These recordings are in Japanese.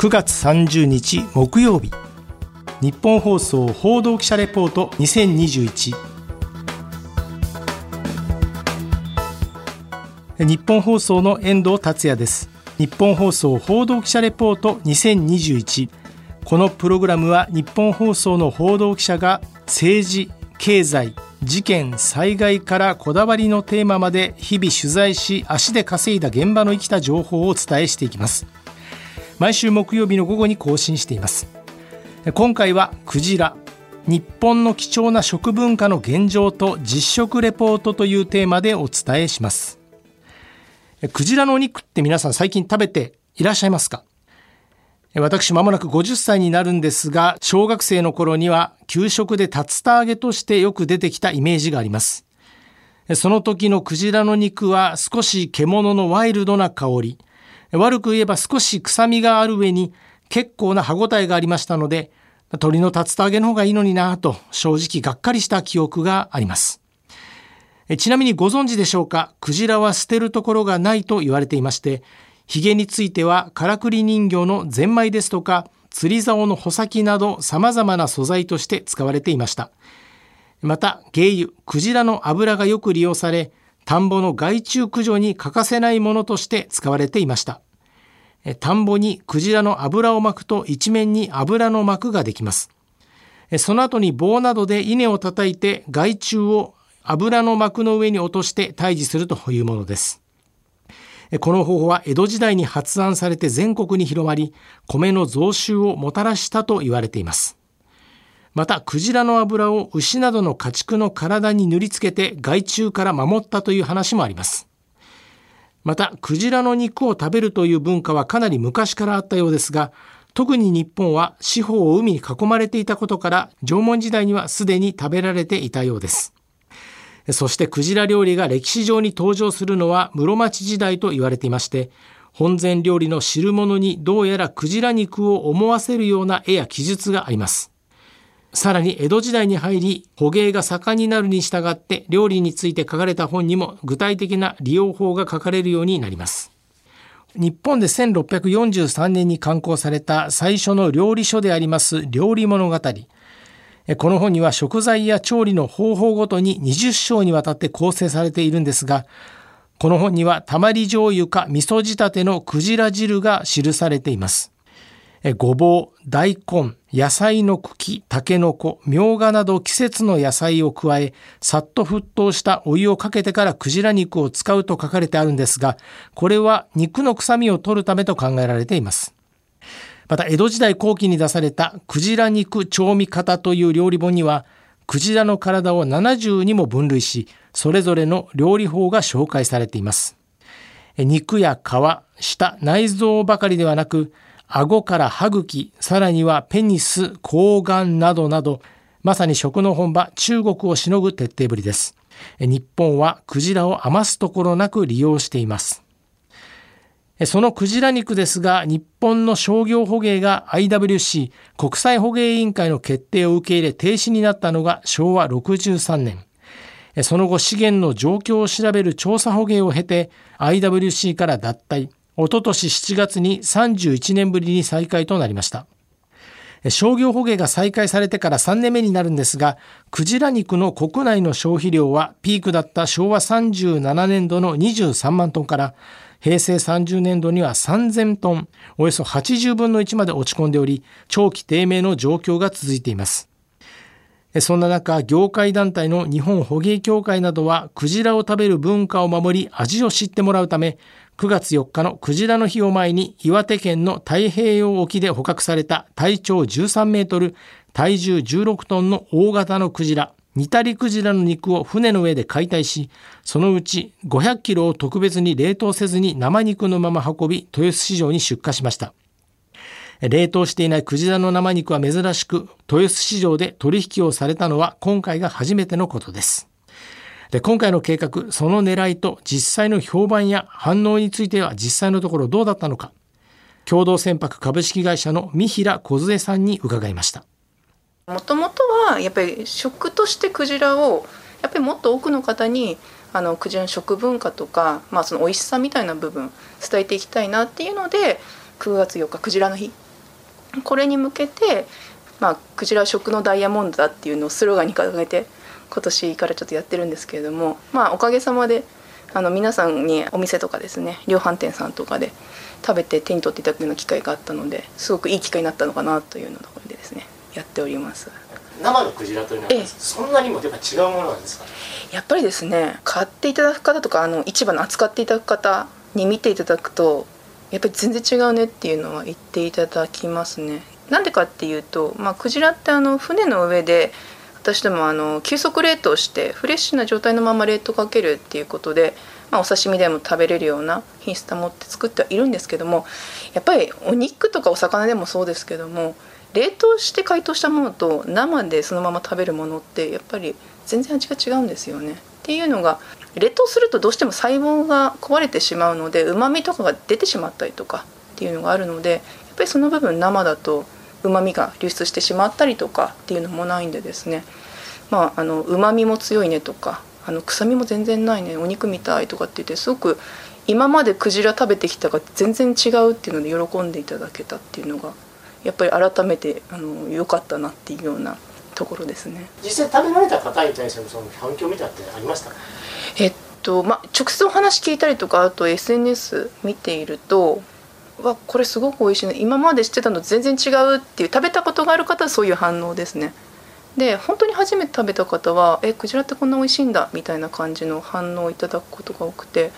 9月30日木曜日。日本放送報道記者レポート2021日本放送の遠藤達也です。日本放送報道記者レポート2021このプログラムは日本放送の報道記者が政治経済事件災害からこだわりのテーマまで日々取材し足で稼いだ現場の生きた情報をお伝えしていきます。毎週木曜日の午後に更新しています。今回はクジラ日本の貴重な食文化の現状と実食レポートというテーマでお伝えします。クジラのお肉って皆さん最近食べていらっしゃいますか？私まもなく50歳になるんですが小学生の頃には給食で竜田揚げとしてよく出てきたイメージがあります。その時のクジラの肉は少し獣のワイルドな香り。悪く言えば少し臭みがある上に結構な歯ごたえがありましたので、鳥の竜田揚げの方がいいのになぁと正直がっかりした記憶があります。ちなみにご存知でしょうか、クジラは捨てるところがないと言われていまして、髭についてはからくり人形のゼンマイですとか、釣り竿の穂先など様々な素材として使われていました。また、鯨油、クジラの油がよく利用され、田んぼの害虫駆除に欠かせないものとして使われていました。田んぼにクジラの油を巻くと一面に油の膜ができます。その後に棒などで稲を叩いて害虫を油の膜の上に落として退治するというものです。この方法は江戸時代に発案されて全国に広まり、米の増収をもたらしたと言われています。また、クジラの油を牛などの家畜の体に塗りつけて害虫から守ったという話もあります。また、クジラの肉を食べるという文化はかなり昔からあったようですが、特に日本は四方を海に囲まれていたことから、縄文時代にはすでに食べられていたようです。そしてクジラ料理が歴史上に登場するのは室町時代と言われていまして、本前料理の汁物にどうやらクジラ肉を思わせるような絵や記述があります。さらに江戸時代に入り、捕鯨が盛んになるに従って料理について書かれた本にも具体的な利用法が書かれるようになります。日本で1643年に刊行された最初の料理書であります料理物語。この本には食材や調理の方法ごとに20章にわたって構成されているんですが、この本にはたまり醤油か味噌仕立てのクジラ汁が記されています。ごぼう、大根、野菜の茎、タケノコ、みょうがなど季節の野菜を加え、さっと沸騰したお湯をかけてからクジラ肉を使うと書かれてあるんですが、これは肉の臭みを取るためと考えられています。また、江戸時代後期に出されたクジラ肉調味方という料理本には、クジラの体を70にも分類し、それぞれの料理法が紹介されています。肉や皮、舌、内臓ばかりではなく、顎から歯茎、さらにはペニス、睾丸などなど、まさに食の本場中国をしのぐ徹底ぶりです。日本はクジラを余すところなく利用しています。そのクジラ肉ですが、日本の商業捕鯨が IWC 国際捕鯨委員会の決定を受け入れ停止になったのが昭和63年。その後資源の状況を調べる調査捕鯨を経て IWC から脱退。おととし7月に31年ぶりに再開となりました。商業捕鯨が再開されてから3年目になるんですが、クジラ肉の国内の消費量はピークだった昭和37年度の23万トンから平成30年度には3000トン、およそ80分の1まで落ち込んでおり、長期低迷の状況が続いています。そんな中、業界団体の日本捕鯨協会などは、クジラを食べる文化を守り、味を知ってもらうため、9月4日のクジラの日を前に岩手県の太平洋沖で捕獲された体長13メートル、体重16トンの大型のクジラ、ニタリクジラの肉を船の上で解体し、そのうち500キロを特別に冷凍せずに生肉のまま運び、豊洲市場に出荷しました。冷凍していないクジラの生肉は珍しく、豊洲市場で取引をされたのは今回が初めてのことです。で今回の計画その狙いと実際の評判や反応については実際のところどうだったのか。共同船舶株式会社の三平梢さんに伺いました。もともとはやっぱり食としてクジラをやっぱりもっと多くの方にあのクジラの食文化とか、まあ、その美味しさみたいな部分伝えていきたいなっていうので9月4日クジラの日。これに向けて、まあ、クジラ食のダイヤモンドだっていうのをスローガンに掲げて今年からちょっとやってるんですけれども、まあ、おかげさまであの皆さんにお店とかですね量販店さんとかで食べて手に取っていただくような機会があったのですごくいい機会になったのかなというのところでですねやっております。生のクジラというのはそんなにもやっぱ違うものなんですか、やっぱりですね買っていただく方とかあの市場の扱っていただく方に見ていただくとやっぱり全然違うねっていうのは言っていただきますね。なんでかっていうと、まあ、クジラってあの船の上で私どもあの急速冷凍してフレッシュな状態のまま冷凍かけるっていうことで、まあ、お刺身でも食べれるような品質保って作ってはいるんですけどもやっぱりお肉とかお魚でもそうですけども冷凍して解凍したものと生でそのまま食べるものってやっぱり全然味が違うんですよね。っていうのが冷凍するとどうしても細胞が壊れてしまうのでうまみとかが出てしまったりとかっていうのがあるのでやっぱりその部分生だとうまみが流出してしまったりとかっていうのもないんでですね。まああのうまみも強いねとかあの臭みも全然ないねお肉みたいとかって言ってすごく今までクジラ食べてきたが全然違うっていうので喜んでいただけたっていうのがやっぱり改めてあの良かったなっていうようなところですね。実際食べられた方に対してのその反響みたいってありましたえっとまあ直接お話聞いたりとかあと SNS 見ているとわこれすごく美味しいね。今まで知ってたのと全然違うっていう食べたことがある方はそういう反応ですね。で本当に初めて食べた方は「えクジラってこんな美味しいんだ」みたいな感じの反応をいただくことが多くて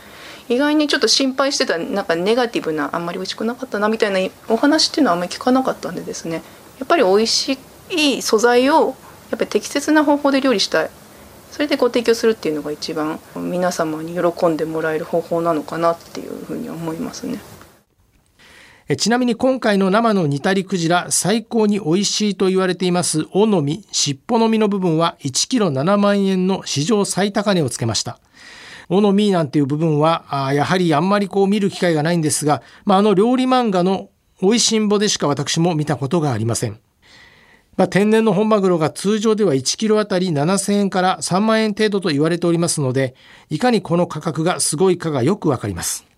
意外にちょっと心配してたなんかネガティブなあんまり美味しくなかったなみたいなお話っていうのはあんまり聞かなかったんでですね。やっぱり美味しい素材をやっぱり適切な方法で料理したい。それでご提供するっていうのが一番皆様に喜んでもらえる方法なのかなっていうふうに思いますね。ちなみに今回の生の煮たりクジラ最高に美味しいと言われています尾の身尻尾の身の部分は1キロ7万円の史上最高値をつけました尾の身なんていう部分はあやはりあんまりこう見る機会がないんですが、まあ、あの料理漫画の美味しんぼでしか私も見たことがありませんまあ、天然の本マグロが通常では1キロあたり7000円から3万円程度と言われておりますので、いかにこの価格がすごいかがよくわかります。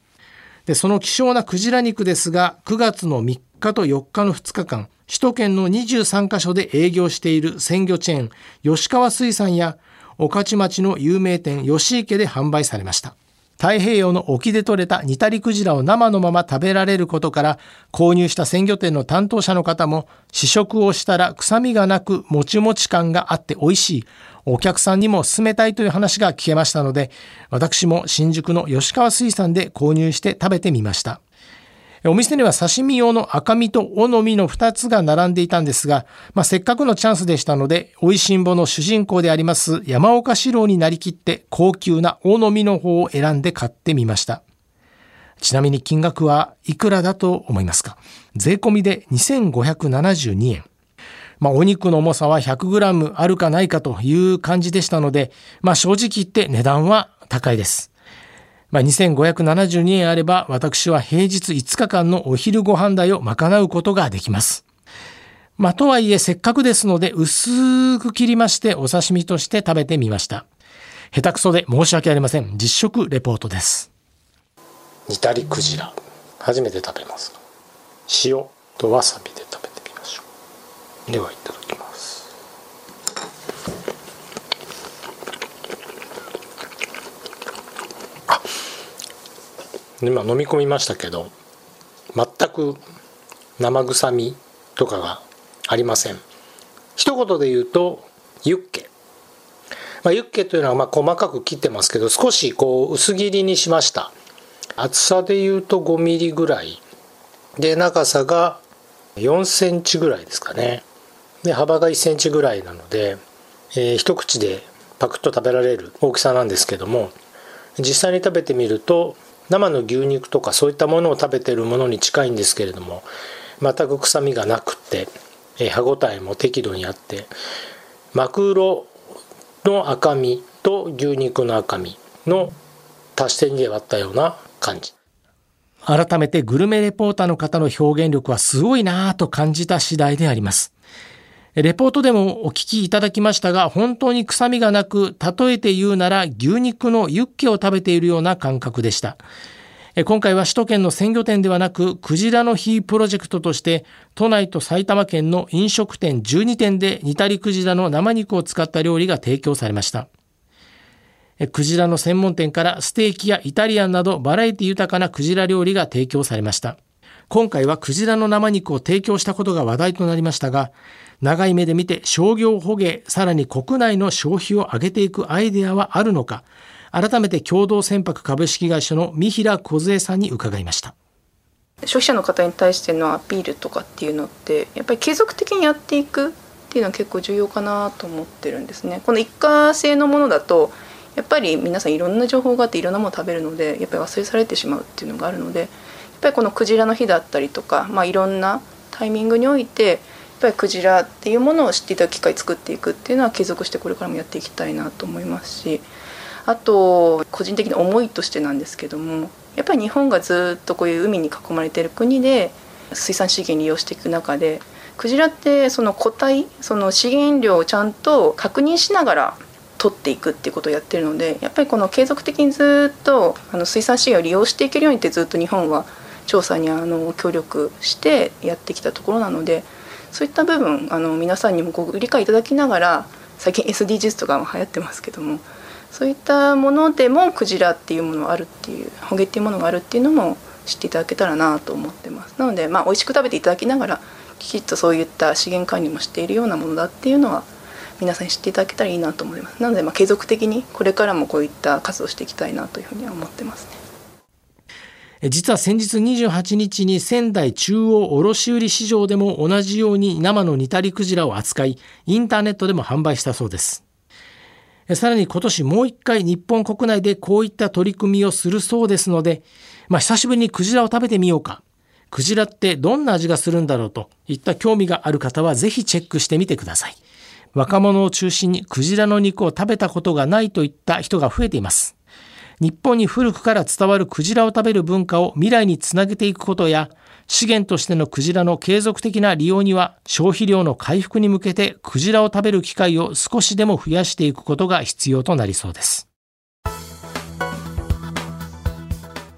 で、その希少なクジラ肉ですが、9月の3日と4日の2日間、首都圏の23カ所で営業している鮮魚チェーン、吉川水産や、御徒町の有名店、吉池で販売されました。太平洋の沖で採れたニタリクジラを生のまま食べられることから購入した鮮魚店の担当者の方も試食をしたら臭みがなくもちもち感があって美味しい。お客さんにも勧めたいという話が聞けましたので私も新宿の吉川水産で購入して食べてみました。お店には刺身用の赤身と尾の身の2つが並んでいたんですが、まあ、せっかくのチャンスでしたので、美味しんぼの主人公であります山岡四郎になりきって高級な尾の身の方を選んで買ってみました。ちなみに金額はいくらだと思いますか？税込みで2572円。まあ、お肉の重さは 100g あるかないかという感じでしたので、まあ、正直言って値段は高いです。まあ、2572円あれば私は平日5日間のお昼ご飯代を賄うことができます。まあ、とはいえせっかくですので薄く切りましてお刺身として食べてみました。下手くそで申し訳ありません。実食レポートです。煮たりクジラ。初めて食べます。塩とわさびで食べてみましょう。ではいただきます。今飲み込みましたけど全く生臭みとかがありません。一言で言うとユッケ、まあ、ユッケというのはま細かく切ってますけど少しこう薄切りにしました。厚さで言うと5ミリぐらい。で長さが4センチぐらいですかね。で幅が1センチぐらいなので、えー、一口でパクッと食べられる大きさなんですけども実際に食べてみると生の牛肉とかそういったものを食べてるものに近いんですけれども全く臭みがなくて、歯ごたえも適度にあってマクロの赤身と牛肉の赤身の足して2で割ったような感じ。改めてグルメレポーターの方の表現力はすごいなぁと感じた次第であります。レポートでもお聞きいただきましたが、本当に臭みがなく、例えて言うなら牛肉のユッケを食べているような感覚でした。今回は首都圏の鮮魚店ではなく、クジラの日プロジェクトとして、都内と埼玉県の飲食店12店で煮たりクジラの生肉を使った料理が提供されました。クジラの専門店からステーキやイタリアンなどバラエティ豊かなクジラ料理が提供されました。今回はクジラの生肉を提供したことが話題となりましたが、長い目で見て商業捕鯨、さらに国内の消費を上げていくアイデアはあるのか、改めて共同船舶株式会社の三平梢さんに伺いました。消費者の方に対してのアピールとかっていうのってやっぱり継続的にやっていくっていうのは結構重要かなと思ってるんですね。この一過性のものだとやっぱり皆さんいろんな情報があっていろんなもの食べるのでやっぱり忘れ去られてしまうっていうのがあるのでやっぱりこのクジラの日だったりとか、まあ、いろんなタイミングにおいてぱりクジラっていうものを知っていただく機会作っていくっていうのは継続してこれからもやっていきたいなと思いますしあと個人的な思いとしてなんですけどもやっぱり日本がずっとこういう海に囲まれてる国で水産資源利用していく中でクジラってその個体その資源量をちゃんと確認しながら取っていくっていうことをやってるのでやっぱりこの継続的にずっとあの水産資源を利用していけるようにってずっと日本は調査にあの協力してやってきたところなのでそういった部分あの皆さんにもご理解いただきながら最近 SDGs とかも流行ってますけどもそういったものでもクジラっていうものがあるっていうホゲっていうものがあるっていうのも知っていただけたらなと思ってます。なのでまあ美味しく食べていただきながらきちっとそういった資源管理もしているようなものだっていうのは皆さんに知っていただけたらいいなと思います。なのでま継続的にこれからもこういった活動していきたいなというふうには思ってますね。実は先日28日に仙台中央卸売市場でも同じように生の煮たりクジラを扱いインターネットでも販売したそうですさらに今年もう一回日本国内でこういった取り組みをするそうですので、まあ、久しぶりにクジラを食べてみようか。クジラってどんな味がするんだろうといった興味がある方はぜひチェックしてみてください。若者を中心にクジラの肉を食べたことがないといった人が増えています。日本に古くから伝わるクジラを食べる文化を未来につなげていくことや、資源としてのクジラの継続的な利用には消費量の回復に向けてクジラを食べる機会を少しでも増やしていくことが必要となりそうです。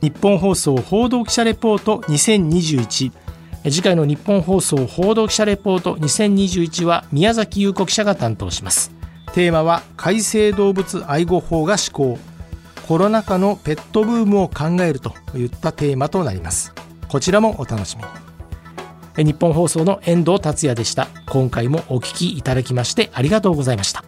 日本放送報道記者レポート2021次回の日本放送報道記者レポート2021は宮崎優子記者が担当します。テーマは改正動物愛護法が施行コロナ禍のペットブームを考えるといったテーマとなります。こちらもお楽しみに。日本放送の遠藤達也でした。今回もお聞きいただきましてありがとうございました。